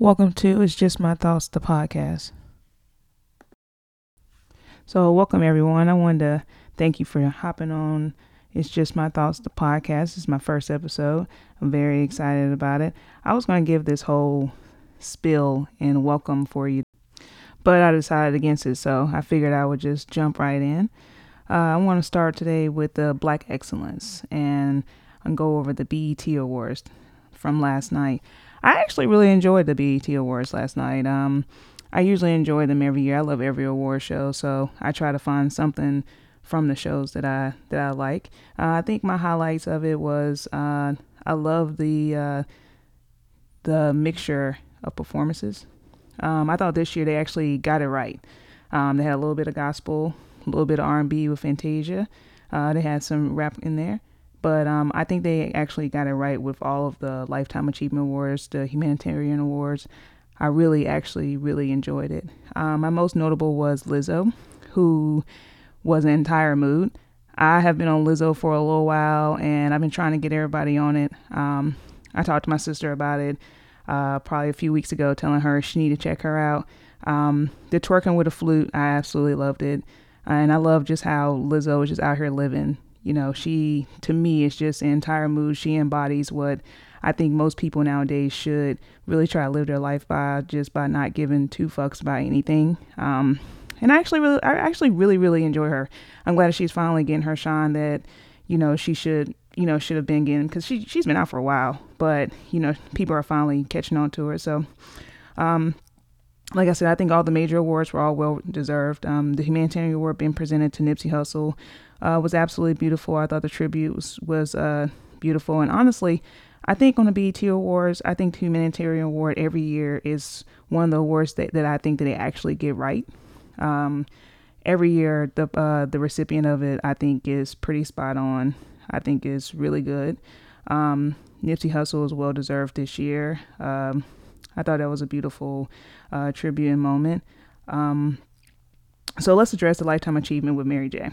Welcome to It's Just My Thoughts, the podcast. So, welcome everyone. I wanted to thank you for hopping on It's Just My Thoughts, the podcast. Is my first episode. I'm very excited about it. I was going to give this whole spill and welcome for you, but I decided against it, so I figured I would just jump right in. Uh, I want to start today with the Black Excellence and and go over the BET Awards from last night. I actually really enjoyed the BET Awards last night. Um, I usually enjoy them every year. I love every award show, so I try to find something from the shows that I that I like. Uh, I think my highlights of it was uh, I love the uh, the mixture of performances. Um, I thought this year they actually got it right. Um, they had a little bit of gospel, a little bit of R&B with Fantasia. Uh, they had some rap in there. But um, I think they actually got it right with all of the Lifetime Achievement Awards, the Humanitarian Awards. I really, actually, really enjoyed it. Um, my most notable was Lizzo, who was an entire mood. I have been on Lizzo for a little while, and I've been trying to get everybody on it. Um, I talked to my sister about it uh, probably a few weeks ago, telling her she need to check her out. Um, the twerking with a flute, I absolutely loved it, and I love just how Lizzo is just out here living you know, she, to me, is just an entire mood. She embodies what I think most people nowadays should really try to live their life by, just by not giving two fucks about anything. Um, and I actually really, I actually really, really enjoy her. I'm glad she's finally getting her shine that, you know, she should, you know, should have been getting because she she's been out for a while, but you know, people are finally catching on to her. So, um, like I said, I think all the major awards were all well deserved. Um, the humanitarian award being presented to Nipsey Hussle uh, was absolutely beautiful. I thought the tribute was was uh, beautiful, and honestly, I think on the BET Awards, I think the humanitarian award every year is one of the awards that, that I think that they actually get right. Um, every year, the uh, the recipient of it, I think, is pretty spot on. I think is really good. Um, Nipsey Hussle is well deserved this year. Um, I thought that was a beautiful uh, tribute and moment. Um, so let's address the lifetime achievement with Mary J.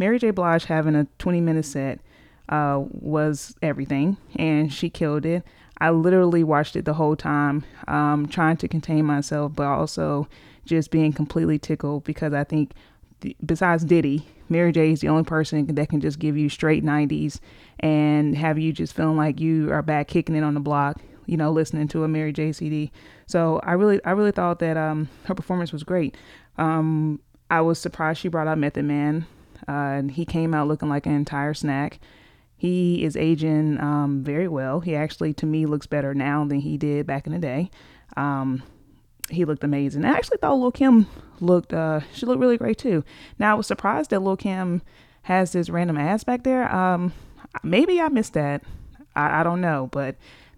Mary J. Blige having a 20 minute set uh, was everything, and she killed it. I literally watched it the whole time, um, trying to contain myself, but also just being completely tickled because I think, th- besides Diddy, Mary J is the only person that can just give you straight 90s and have you just feeling like you are back kicking it on the block you know, listening to a Mary J CD. So I really, I really thought that um, her performance was great. Um, I was surprised she brought out Method Man. Uh, he came out looking like an entire snack. He is aging um, very well. He actually, to me, looks better now than he did back in the day. Um, he looked amazing. I actually thought Lil Kim looked, uh, she looked really great too. Now I was surprised that Lil Kim has this random ass back there. Um, maybe I missed that. I, I don't know, but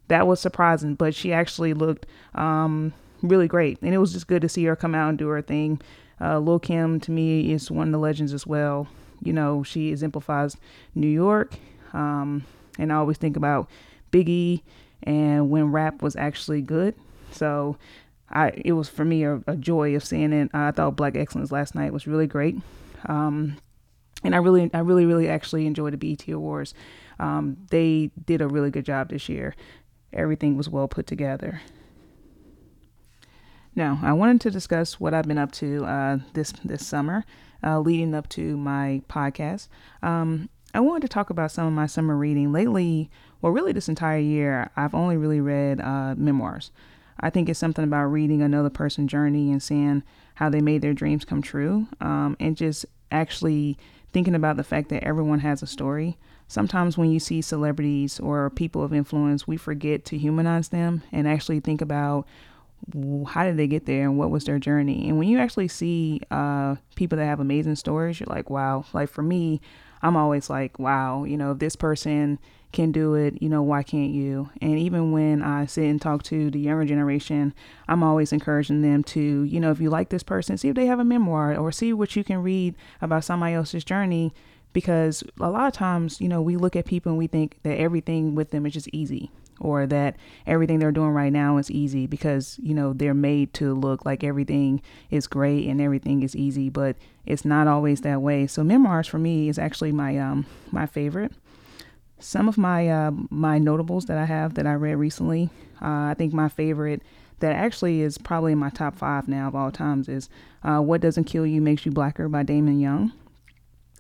that was surprising, but she actually looked um, really great. And it was just good to see her come out and do her thing. Uh, Lil Kim, to me, is one of the legends as well. You know, she exemplifies New York. Um, and I always think about Biggie and when rap was actually good. So I, it was for me a, a joy of seeing it. I thought Black Excellence last night was really great. Um, and I really, I really, really actually enjoyed the BET Awards. Um, they did a really good job this year everything was well put together. Now, I wanted to discuss what I've been up to uh, this this summer, uh, leading up to my podcast. Um, I wanted to talk about some of my summer reading lately. Well, really, this entire year, I've only really read uh, memoirs. I think it's something about reading another person's journey and seeing how they made their dreams come true, um, and just actually thinking about the fact that everyone has a story sometimes when you see celebrities or people of influence, we forget to humanize them and actually think about how did they get there and what was their journey. And when you actually see uh, people that have amazing stories, you're like, wow. Like for me, I'm always like, wow, you know, if this person can do it, you know, why can't you? And even when I sit and talk to the younger generation, I'm always encouraging them to, you know, if you like this person, see if they have a memoir or see what you can read about somebody else's journey because a lot of times, you know, we look at people and we think that everything with them is just easy or that everything they're doing right now is easy because, you know, they're made to look like everything is great and everything is easy, but it's not always that way. So memoirs for me is actually my um my favorite. some of my uh, my notables that I have that I read recently, uh, I think my favorite that actually is probably in my top five now of all times is uh, What Doesn't Kill You Makes You Blacker by Damon Young.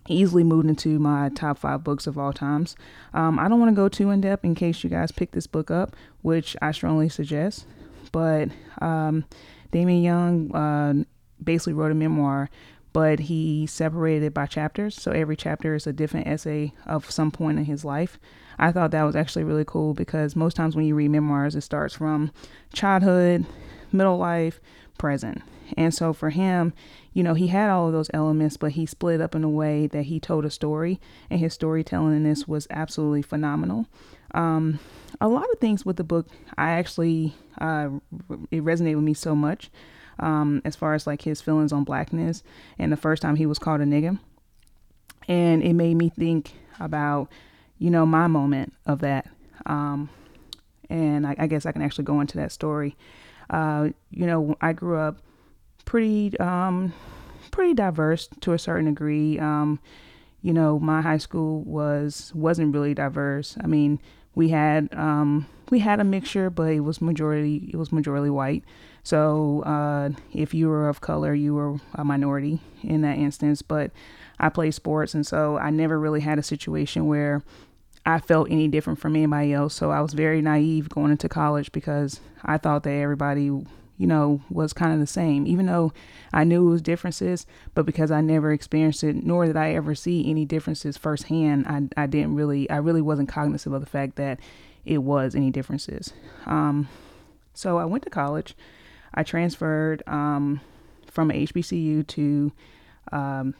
Easily moved into my top five books of all times. Um, I don't want to go too in depth in case you guys pick this book up, which I strongly suggest. But um, Damon Young uh, basically wrote a memoir but he separated it by chapters. So every chapter is a different essay of some point in his life. I thought that was actually really cool because most times when you read memoirs, it starts from childhood, middle life, present. And so for him, you know, he had all of those elements, but he split up in a way that he told a story, and his storytelling in this was absolutely phenomenal. Um, a lot of things with the book, I actually, uh, it resonated with me so much um, as far as like his feelings on blackness and the first time he was called a nigga. And it made me think about, you know, my moment of that. Um, and I, I, guess I can actually go into that story. Uh, you know, I grew up pretty, um, pretty diverse to a certain degree. Um, you know, my high school was wasn't really diverse. I mean, we had um, we had a mixture, but it was majority it was majority white. So uh, if you were of color, you were a minority in that instance. But I played sports, and so I never really had a situation where I felt any different from anybody else. So I was very naive going into college because I thought that everybody, you know, was kind of the same, even though I knew it was differences. But because I never experienced it, nor did I ever see any differences firsthand, I, I didn't really, I really wasn't cognizant of the fact that it was any differences. Um, so I went to college I transferred um, from HBCU to um,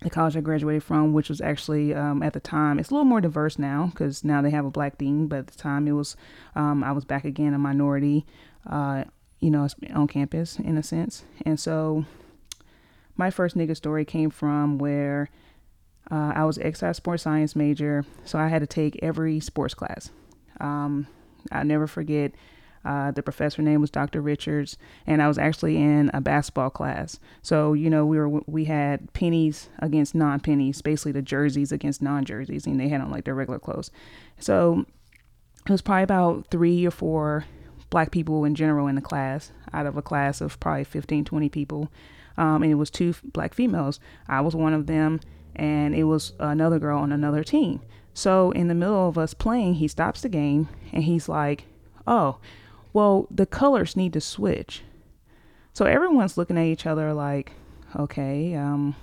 the college I graduated from, which was actually um, at the time it's a little more diverse now because now they have a black dean, but at the time it was um, I was back again a minority, uh, you know, on campus in a sense, and so my first nigga story came from where uh, I was exercise sports science major, so I had to take every sports class. Um, I'll never forget uh, the professor name was Dr. Richards, and I was actually in a basketball class. So you know we were we had pennies against non-pennies, basically the jerseys against non-jerseys, and they had on like their regular clothes. So it was probably about three or four black people in general in the class out of a class of probably 15 20 people um, and it was two black females i was one of them and it was another girl on another team so in the middle of us playing he stops the game and he's like oh well, the colors need to switch. So everyone's looking at each other like, okay, um,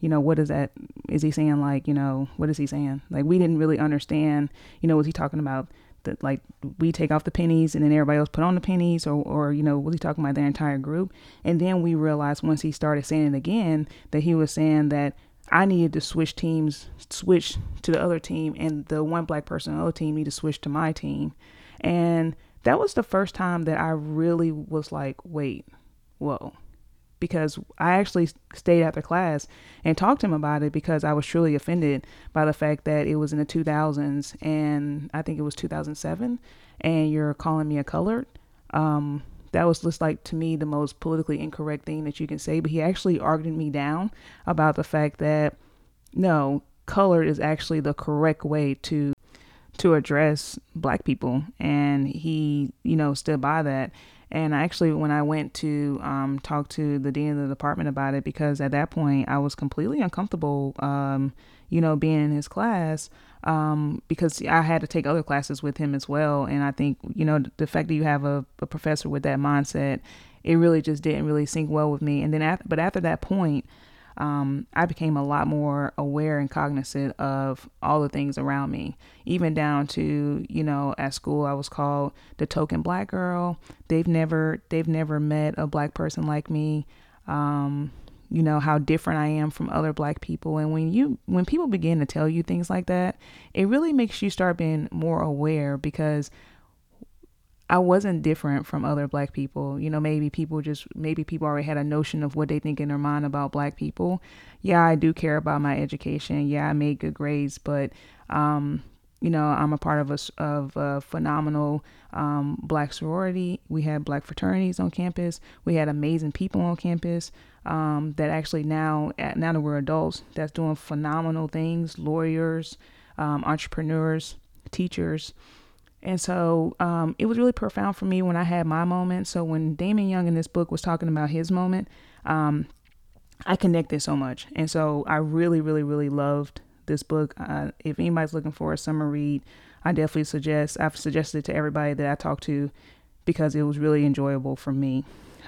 you know, what is that? Is he saying like, you know, what is he saying? Like we didn't really understand, you know, was he talking about that like we take off the pennies and then everybody else put on the pennies or, or you know, was he talking about their entire group? And then we realized once he started saying it again that he was saying that I needed to switch teams, switch to the other team, and the one black person on the other team needed to switch to my team. And that was the first time that I really was like, wait, whoa. Because I actually stayed after class and talked to him about it because I was truly offended by the fact that it was in the 2000s and I think it was 2007 and you're calling me a colored. Um, that was just like to me the most politically incorrect thing that you can say. But he actually argued me down about the fact that no, colored is actually the correct way to to address black people and he you know stood by that and actually when i went to um, talk to the dean of the department about it because at that point i was completely uncomfortable um, you know being in his class um, because i had to take other classes with him as well. And i think you know the fact that you have a, a professor with that mindset it really just didn't really sync well with me. And then after, but after that point um, I became a lot more aware and cognizant of all the things around me, even down to you know at school I was called the token black girl. They've never they've never met a black person like me. Um, you know how different I am from other black people, and when you when people begin to tell you things like that, it really makes you start being more aware because I wasn't different from other black people. You know, maybe people just maybe people already had a notion of what they think in their mind about black people. Yeah, I do care about my education. Yeah, I made good grades, but um, you know, I'm a part of a of a phenomenal um, black sorority. We had black fraternities on campus. We had amazing people on campus um, that actually now now that we're adults, that's doing phenomenal things. Lawyers, um, entrepreneurs, teachers. And so um, it was really profound for me when I had my moment. So when Damon Young in this book was talking about his moment, um, I connected so much. And so I really, really, really loved this book. Uh, if anybody's looking for a summer read, I definitely suggest, I've suggested it to everybody that I talked to because it was really enjoyable for me.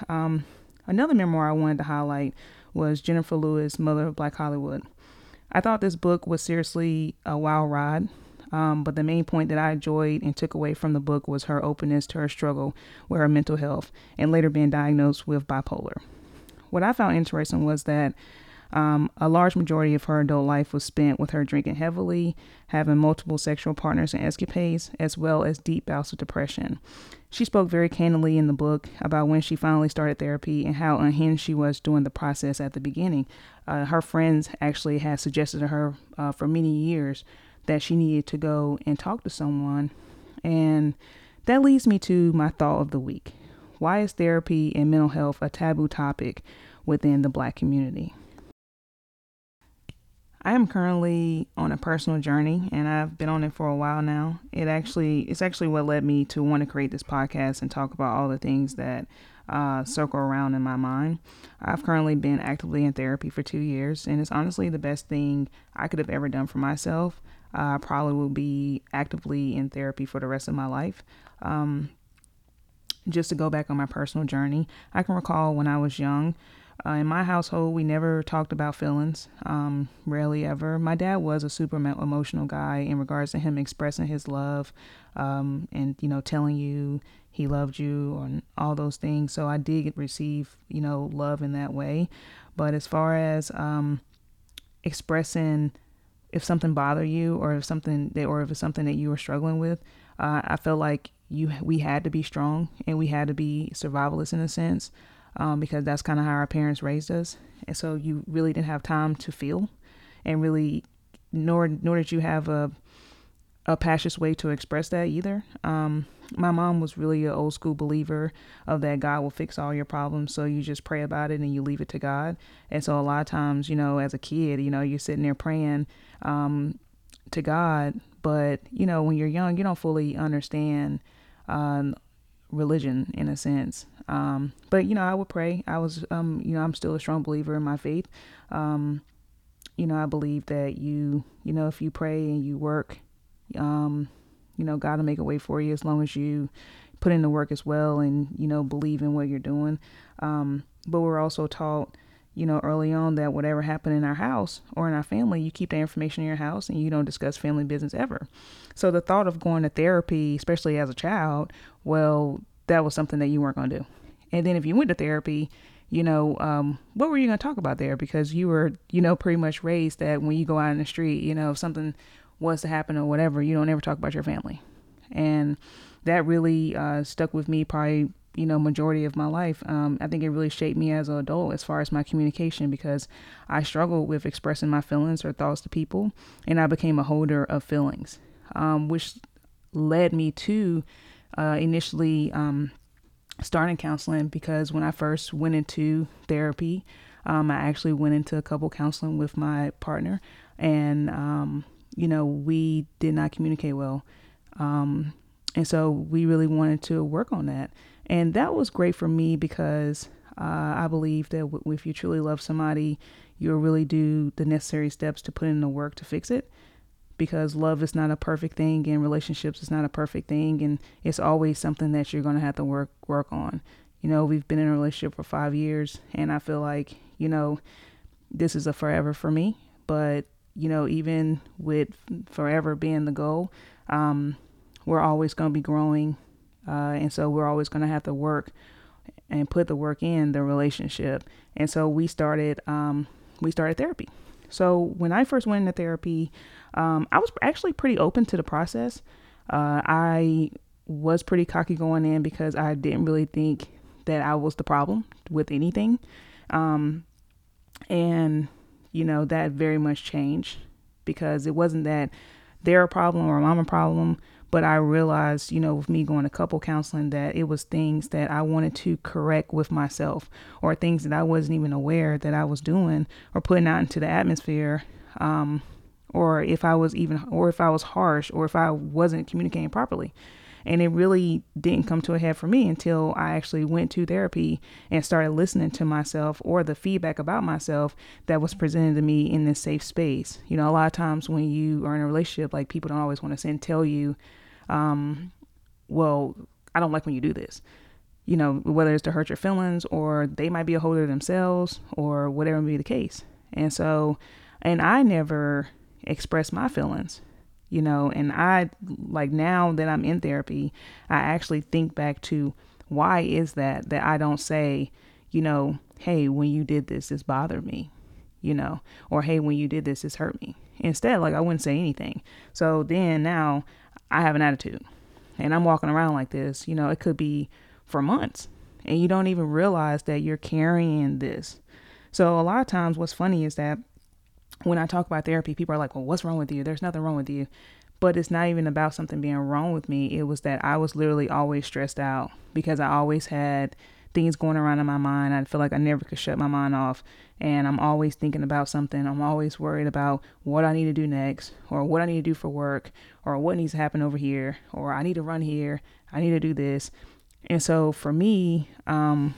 Um, another memoir I wanted to highlight was Jennifer Lewis, Mother of Black Hollywood. I thought this book was seriously a wild ride. Um, but the main point that I enjoyed and took away from the book was her openness to her struggle with her mental health and later being diagnosed with bipolar. What I found interesting was that um, a large majority of her adult life was spent with her drinking heavily, having multiple sexual partners and escapades, as well as deep bouts of depression. She spoke very candidly in the book about when she finally started therapy and how unhinged she was during the process at the beginning. Uh, her friends actually had suggested to her uh, for many years that she needed to go and talk to someone. And that leads me to my thought of the week. Why is therapy and mental health a taboo topic within the black community? I am currently on a personal journey and I've been on it for a while now. It actually it's actually what led me to want to create this podcast and talk about all the things that uh, circle around in my mind. I've currently been actively in therapy for two years and it's honestly the best thing I could have ever done for myself. I probably will be actively in therapy for the rest of my life. Um, just to go back on my personal journey, I can recall when I was young, uh, in my household, we never talked about feelings, um, rarely ever. My dad was a super emotional guy in regards to him expressing his love um, and, you know, telling you he loved you and all those things. So I did receive, you know, love in that way. But as far as um, expressing if something bothered you or if something that, or if it's something that you were struggling with, uh, I felt like you we had to be strong and we had to be survivalist in a sense um, because that's kind of how our parents raised us. And so you really didn't have time to feel, and really, nor nor did you have a a passionate way to express that either. Um, my mom was really an old school believer of that God will fix all your problems. So you just pray about it and you leave it to God. And so a lot of times, you know, as a kid, you know, you're sitting there praying um, to God, but you know, when you're young, you don't fully understand um, religion in a sense. Um, but you know, I would pray. I was, um, you know, I'm still a strong believer in my faith. Um, you know, I believe that you, you know, if you pray and you work, um, you know, God will make a way for you as long as you put in the work as well and you know believe in what you're doing. Um, but we're also taught, you know, early on that whatever happened in our house or in our family, you keep that information in your house and you don't discuss family business ever. So the thought of going to therapy, especially as a child, well, that was something that you weren't going to do. And then if you went to therapy, you know, um, what were you going to talk about there? Because you were, you know, pretty much raised that when you go out in the street, you know, if something was to happen or whatever, you don't ever talk about your family. And that really uh, stuck with me probably, you know, majority of my life. Um, I think it really shaped me as an adult as far as my communication because I struggled with expressing my feelings or thoughts to people. And I became a holder of feelings, um, which led me to uh, initially um, starting counseling because when I first went into therapy, um, I actually went into a couple counseling with my partner, and um, you know we did not communicate well, um, and so we really wanted to work on that, and that was great for me because uh, I believe that w- if you truly love somebody, you'll really do the necessary steps to put in the work to fix it. Because love is not a perfect thing and relationships is not a perfect thing and it's always something that you're going to have to work work on. You know we've been in a relationship for five years and i feel like you know this is a forever for me but you know even with forever being the goal um, we're always going to be growing uh, and so we're always going to have to work and put the work in the relationship and so we started um, we started therapy so when i first went into therapy um, I was actually pretty open to the process. Uh, I was pretty cocky going in because I didn't really think that I was the problem with anything. Um, and, you know, that very much changed because it wasn't that they're a problem or I'm a problem, but I realized, you know, with me going to couple counseling, that it was things that I wanted to correct with myself or things that I wasn't even aware that I was doing or putting out into the atmosphere. Um, or if I was even, or if I was harsh, or if I wasn't communicating properly. And it really didn't come to a head for me until I actually went to therapy and started listening to myself or the feedback about myself that was presented to me in this safe space. You know, a lot of times when you are in a relationship, like people don't always want to send tell you, um, well, I don't like when you do this. You know, whether it's to hurt your feelings or they might be a holder themselves or whatever may be the case. And so, and I never expressed my feelings you know and i like now that i'm in therapy i actually think back to why is that that i don't say you know hey when you did this this bothered me you know or hey when you did this this hurt me. Instead like i wouldn't say anything. So then now i have an attitude and i'm walking around like this you know it could be for months and you don't even realize that you're carrying this. So a lot of times what's funny is that when I talk about therapy, people are like, well, what's wrong with you? There's nothing wrong with you. But it's not even about something being wrong with me. It was that I was literally always stressed out because I always had things going around in my mind. I feel like I never could shut my mind off. And I'm always thinking about something. I'm always worried about what I need to do next, or what I need to do for work, or what needs to happen over here, or I need to run here. I need to do this. And so for me, um,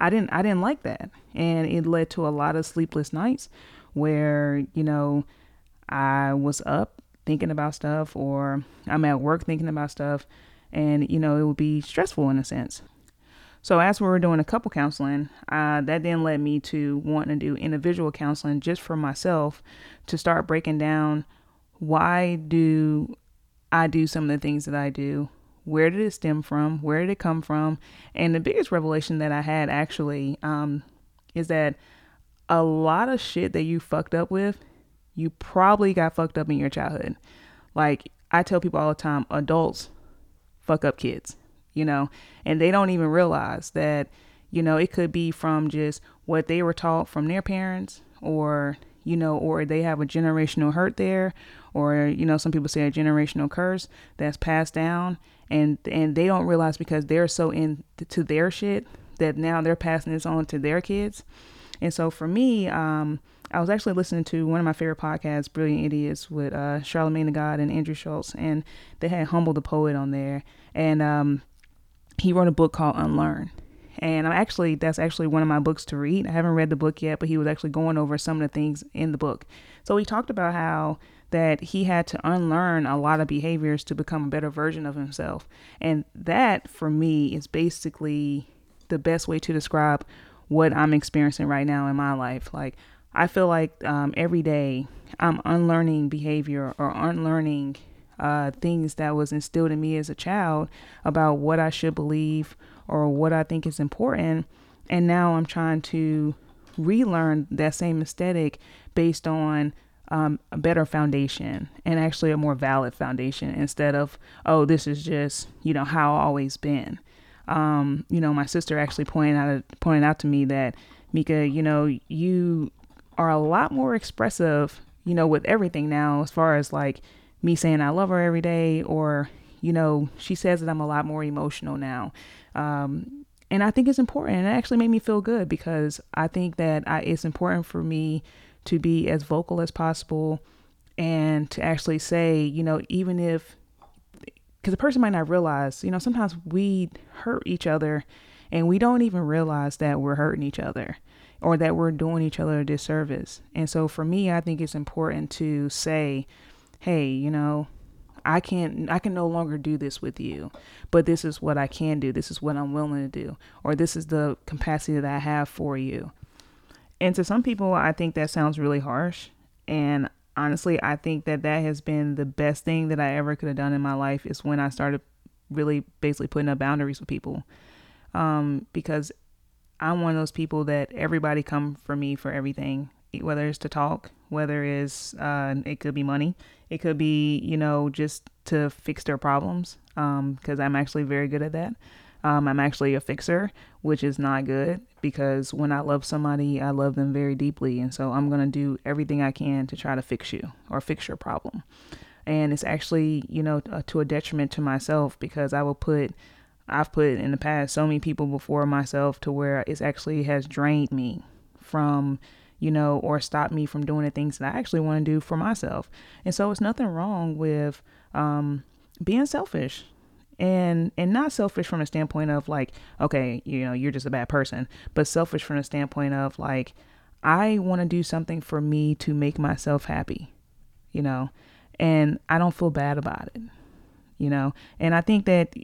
I didn't I didn't like that. And it led to a lot of sleepless nights where, you know, I was up thinking about stuff or I'm at work thinking about stuff and, you know, it would be stressful in a sense. So as we were doing a couple counseling, uh, that then led me to wanting to do individual counseling just for myself to start breaking down why do I do some of the things that I do? Where did it stem from? Where did it come from? And the biggest revelation that I had actually um, is that a lot of shit that you fucked up with, you probably got fucked up in your childhood. Like I tell people all the time, adults fuck up kids, you know, and they don't even realize that, you know, it could be from just what they were taught from their parents or, you know, or they have a generational hurt there or, you know, some people say a generational curse that's passed down and and they don't realize because they're so into their shit that now they're passing this on to their kids and so for me, um, I was actually listening to one of my favorite podcasts, Brilliant Idiots, with uh, Charlemagne the God and Andrew Schulz, and they had Humble the Poet on there, and um, he wrote a book called Unlearn. And I'm actually that's actually one of my books to read. I haven't read the book yet, but he was actually going over some of the things in the book. So he talked about how that he had to unlearn a lot of behaviors to become a better version of himself. And that for me is basically the best way to describe what I'm experiencing right now in my life. Like, I feel like um, every day I'm unlearning behavior or unlearning uh, things that was instilled in me as a child about what I should believe or what I think is important. And now I'm trying to relearn that same aesthetic based on um, a better foundation and actually a more valid foundation instead of, oh, this is just, you know, how I've always been um, you know, my sister actually pointed out pointed out to me that Mika, you know, you are a lot more expressive, you know, with everything now as far as like me saying I love her every day or you know, she says that I'm a lot more emotional now. Um, and I think it's important. And it actually made me feel good because I think that I, it's important for me to be as vocal as possible and to actually say, you know, even if because a person might not realize, you know, sometimes we hurt each other and we don't even realize that we're hurting each other or that we're doing each other a disservice. And so for me, I think it's important to say, hey, you know, I can't, I can no longer do this with you, but this is what I can do. This is what I'm willing to do, or this is the capacity that I have for you. And to some people, I think that sounds really harsh. And honestly, I think that that has been the best thing that I ever could have done in my life is when I started really basically putting up boundaries with people. Um, because I'm one of those people that everybody come for me for everything, whether it's to talk, whether it's uh, it could be money, it could be you know just to fix their problems. Um, because I'm actually very good at that. Um, I'm actually a fixer, which is not good because when I love somebody, I love them very deeply. And so I'm going to do everything I can to try to fix you or fix your problem. And it's actually, you know, uh, to a detriment to myself because I will put, I've put in the past so many people before myself to where it actually has drained me from, you know, or stop me from doing the things that I actually want to do for myself. And so it's nothing wrong with um, being selfish and and not selfish from a standpoint of like okay you know you're just a bad person but selfish from a standpoint of like i want to do something for me to make myself happy you know and i don't feel bad about it you know and i think that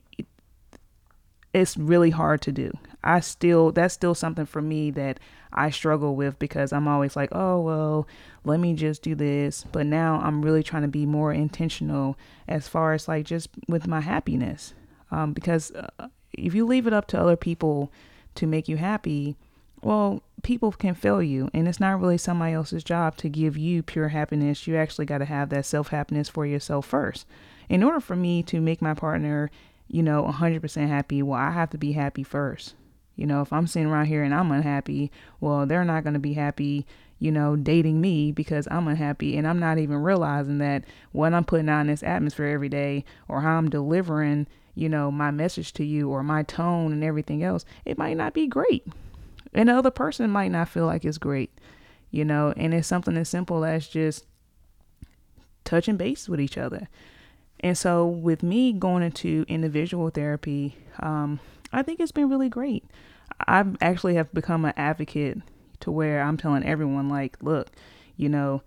it's really hard to do i still that's still something for me that I struggle with because I'm always like, oh, well, let me just do this. But now I'm really trying to be more intentional as far as like just with my happiness. Um, because uh, if you leave it up to other people to make you happy, well, people can fail you, and it's not really somebody else's job to give you pure happiness. You actually got to have that self happiness for yourself first. In order for me to make my partner, you know, 100% happy, well, I have to be happy first. You know, if I'm sitting around here and I'm unhappy, well, they're not going to be happy, you know, dating me because I'm unhappy and I'm not even realizing that what I'm putting out in this atmosphere every day or how I'm delivering, you know, my message to you or my tone and everything else, it might not be great. And the other person might not feel like it's great, you know, and it's something as simple as just touching base with each other. And so, with me going into individual therapy, um, I think it's been really great. I actually have become an advocate to where I'm telling everyone, like, look, you know,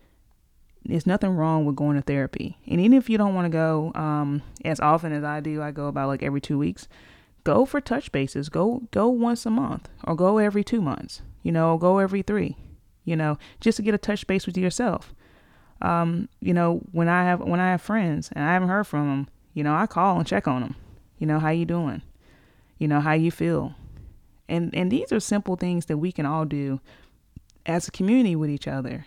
there's nothing wrong with going to therapy. And even if you don't want to go um, as often as I do, I go about like every two weeks. Go for touch bases. Go go once a month, or go every two months. You know, go every three. You know, just to get a touch base with yourself. Um, you know, when I have when I have friends and I haven't heard from them, you know, I call and check on them. You know, how you doing? You know, how you feel? And and these are simple things that we can all do as a community with each other.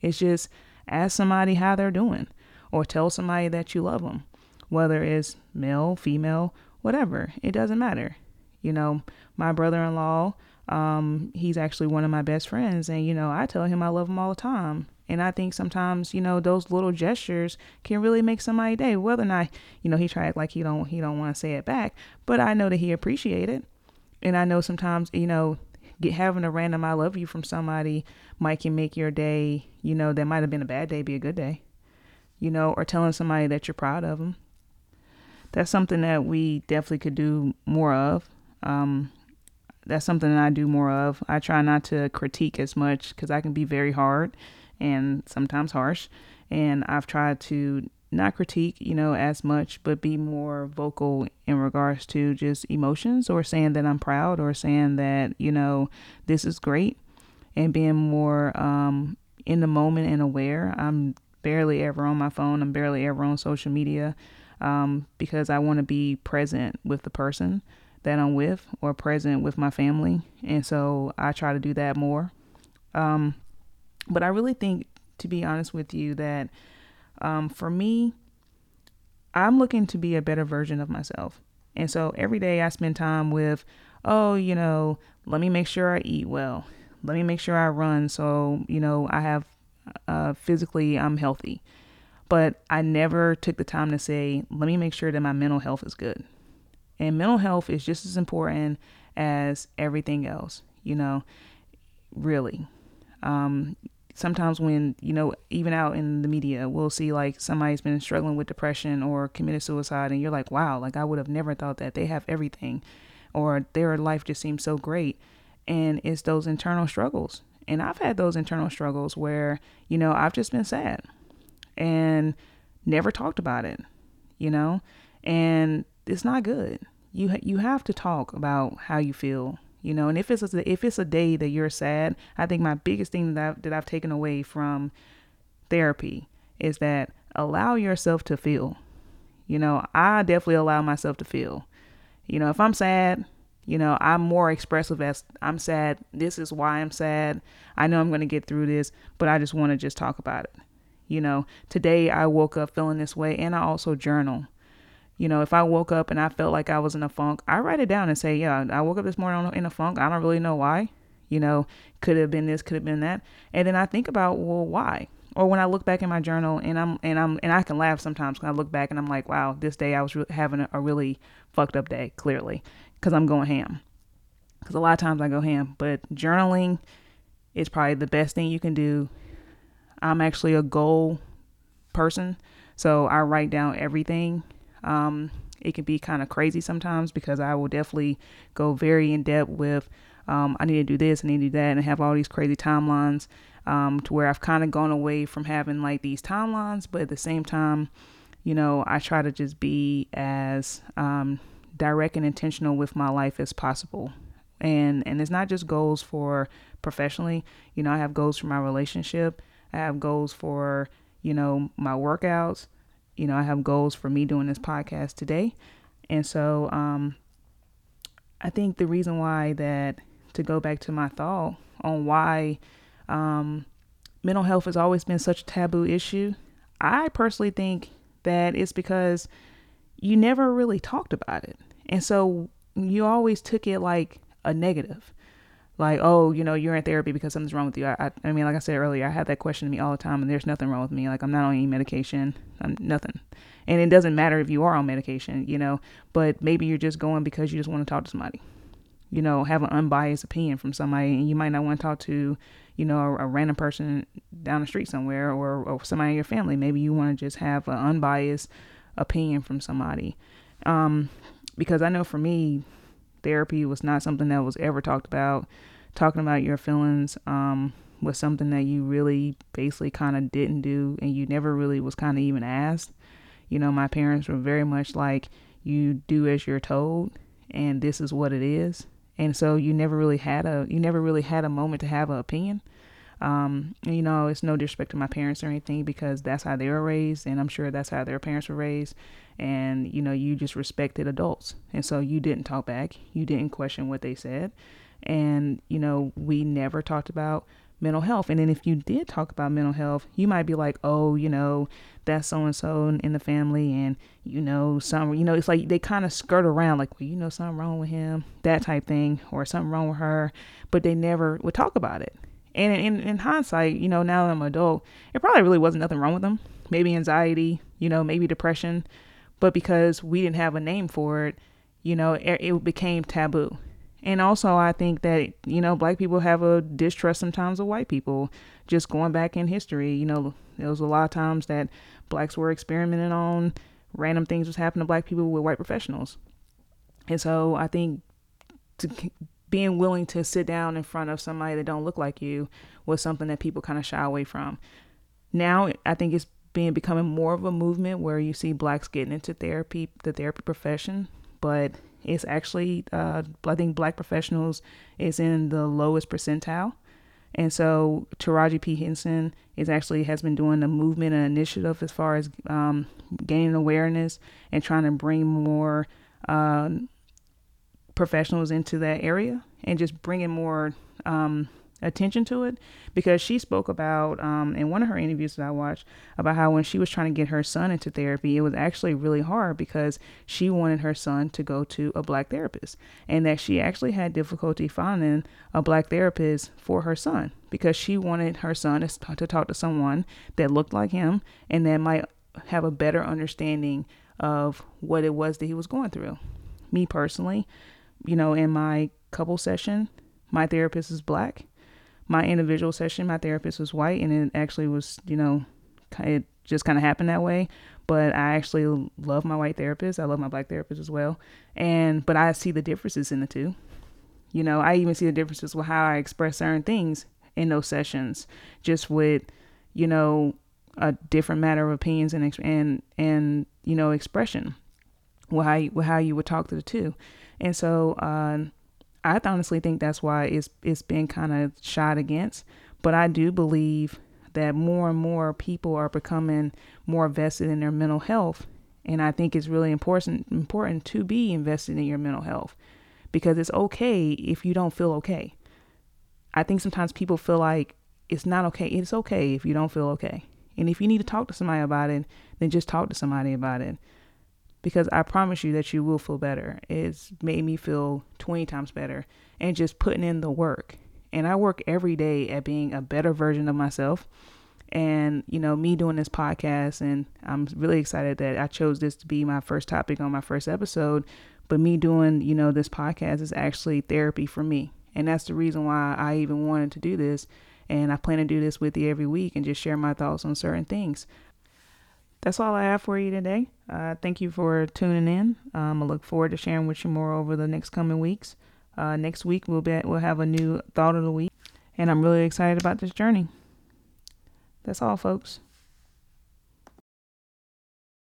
It's just ask somebody how they're doing or tell somebody that you love them, whether it's male, female, whatever. It doesn't matter. You know, my brother-in-law, um, he's actually one of my best friends and you know, I tell him I love him all the time. And I think sometimes, you know, those little gestures can really make somebody day. Whether or not, you know, he tried like he don't he don't want to say it back, but I know that he appreciate it. And I know sometimes, you know, get having a random I love you from somebody might can make your day, you know, that might have been a bad day be a good day. You know, or telling somebody that you're proud of them. That's something that we definitely could do more of. Um, that's something that I do more of. I try not to critique as much because I can be very hard and sometimes harsh. And I've tried to not critique, you know, as much, but be more vocal in regards to just emotions or saying that I'm proud or saying that, you know, this is great and being more um, in the moment and aware. I'm barely ever on my phone, I'm barely ever on social media um, because I want to be present with the person that I'm with or present with my family. And so I try to do that more. Um, but I really think, to be honest with you, that um, for me, I'm looking to be a better version of myself. And so every day I spend time with, oh, you know, let me make sure I eat well. Let me make sure I run so, you know, I have uh, physically, I'm healthy. But I never took the time to say, let me make sure that my mental health is good. And mental health is just as important as everything else, you know, really. Um, sometimes when you know even out in the media we'll see like somebody's been struggling with depression or committed suicide and you're like wow like i would have never thought that. They have everything or their life just seems so great. And it's those internal struggles. And i've had those internal struggles where you know i've just been sad and never talked about it you know? And it's not good. You ha- you have to talk about how you feel you know and if it's a, if it's a day that you're sad i think my biggest thing that I've, that I've taken away from therapy is that allow yourself to feel. You know i definitely allow myself to feel. You know if i'm sad you know i'm more expressive as i'm sad this is why i'm sad. I know i'm going to get through this but i just want to just talk about it. You know today i woke up feeling this way and i also journal you know, if I woke up and I felt like I was in a funk, I write it down and say, yeah, I woke up this morning in a funk. I don't really know why. You know, could have been this, could have been that. And then I think about, well, why? Or when I look back in my journal and I'm and I'm and I can laugh sometimes when I look back and I'm like, wow, this day I was re- having a, a really fucked up day, clearly, because I'm going ham. Because a lot of times I go ham, but journaling is probably the best thing you can do. I'm actually a goal person, so I write down everything. Um, it can be kind of crazy sometimes because I will definitely go very in depth with um, I need to do this, I need to do that, and have all these crazy timelines um, to where I've kind of gone away from having like these timelines, but at the same time, you know, I try to just be as um, direct and intentional with my life as possible. And and it's not just goals for professionally. You know, I have goals for my relationship. I have goals for you know my workouts. You know, I have goals for me doing this podcast today. And so um, I think the reason why that to go back to my thought on why um, mental health has always been such a taboo issue, I personally think that it's because you never really talked about it. And so you always took it like a negative. Like, oh, you know, you're in therapy because something's wrong with you. I, I, I mean, like I said earlier, I have that question to me all the time, and there's nothing wrong with me. Like, I'm not on any medication, I'm nothing. And it doesn't matter if you are on medication, you know, but maybe you're just going because you just want to talk to somebody you know, have an unbiased opinion from somebody, and you might not want to talk to, you know, a, a random person down the street somewhere or, or somebody in your family. Maybe you want to just have an unbiased opinion from somebody. Um, because I know for me, therapy was not something that was ever talked about. Talking about your feelings um, was something that you really basically kind of didn't do, and you never really was kind of even asked. You know, my parents were very much like, you do as you're told, and this is what it is and so you never really had a you never really had a moment to have an opinion um, you know it's no disrespect to my parents or anything because that's how they were raised and i'm sure that's how their parents were raised. And you know you just respected adults. And so you didn't talk back. You didn't question what they said. And you know we never talked about mental health. And then if you did talk about mental health, you might be like, oh, you know, that's so and so in the family, and you know, some, you know, it's like they kind of skirt around, like, well, you know, something wrong with him, that type thing, or something wrong with her, but they never would talk about it. And in, in hindsight, you know, now that I'm an adult, it probably really wasn't nothing wrong with them. Maybe anxiety, you know, maybe depression, but because we didn't have a name for it, you know, it, it became taboo. And also, I think that, you know, black people have a distrust sometimes of white people. Just going back in history, you know, there was a lot of times that blacks were experimenting on random things was happening to black people with white professionals. And so I think to, being willing to sit down in front of somebody that don't look like you was something that people kind of shy away from. Now I think it's being becoming more of a movement where you see blacks getting into therapy, the therapy profession, but it's actually, uh, I think black professionals is in the lowest percentile. And so Taraji P. Henson is actually has been doing a movement and initiative as far as um, gaining awareness and trying to bring more uh, professionals into that area and just bringing more um, attention to it because she spoke about um, in one of her interviews that I watched about how when she was trying to get her son into therapy, it was actually really hard because she wanted her son to go to a black therapist and that she actually had difficulty finding a black therapist for her son because she wanted her son to talk to someone that looked like him and that might have a better understanding of what it was that he was going through. Me personally, you know, in my couple session, my therapist is black my individual session, my therapist was white, and it actually was, you know, it just kind of happened that way. But I actually love my white therapist. I love my black therapist as well. And but I see the differences in the two. You know, I even see the differences with how I express certain things in those sessions, just with, you know, a different matter of opinions and and and you know expression, with how you, with how you would talk to the two, and so. Uh, I honestly think that's why it's it's been kind of shot against. But I do believe that more and more people are becoming more vested in their mental health, and I think it's really important important to be invested in your mental health because it's okay if you don't feel okay. I think sometimes people feel like it's not okay. It's okay if you don't feel okay. And if you need to talk to somebody about it, then just talk to somebody about it because I promise you that you will feel better. It's made me feel 20 times better and just putting in the work. And I work every day at being a better version of myself. And, you know, me doing this podcast, and I'm really excited that I chose this to be my first topic on my first episode. But me doing, you know, this podcast is actually therapy for me. And that's the reason why I even wanted to do this. And I plan to do this with you every week and just share my thoughts on certain things. That's all I have for you today. Uh, thank you for tuning in. Um, I look forward to sharing with you more over the next coming weeks. Uh, next week we'll be we'll have a new thought of the week, and I'm really excited about this journey. That's all, folks.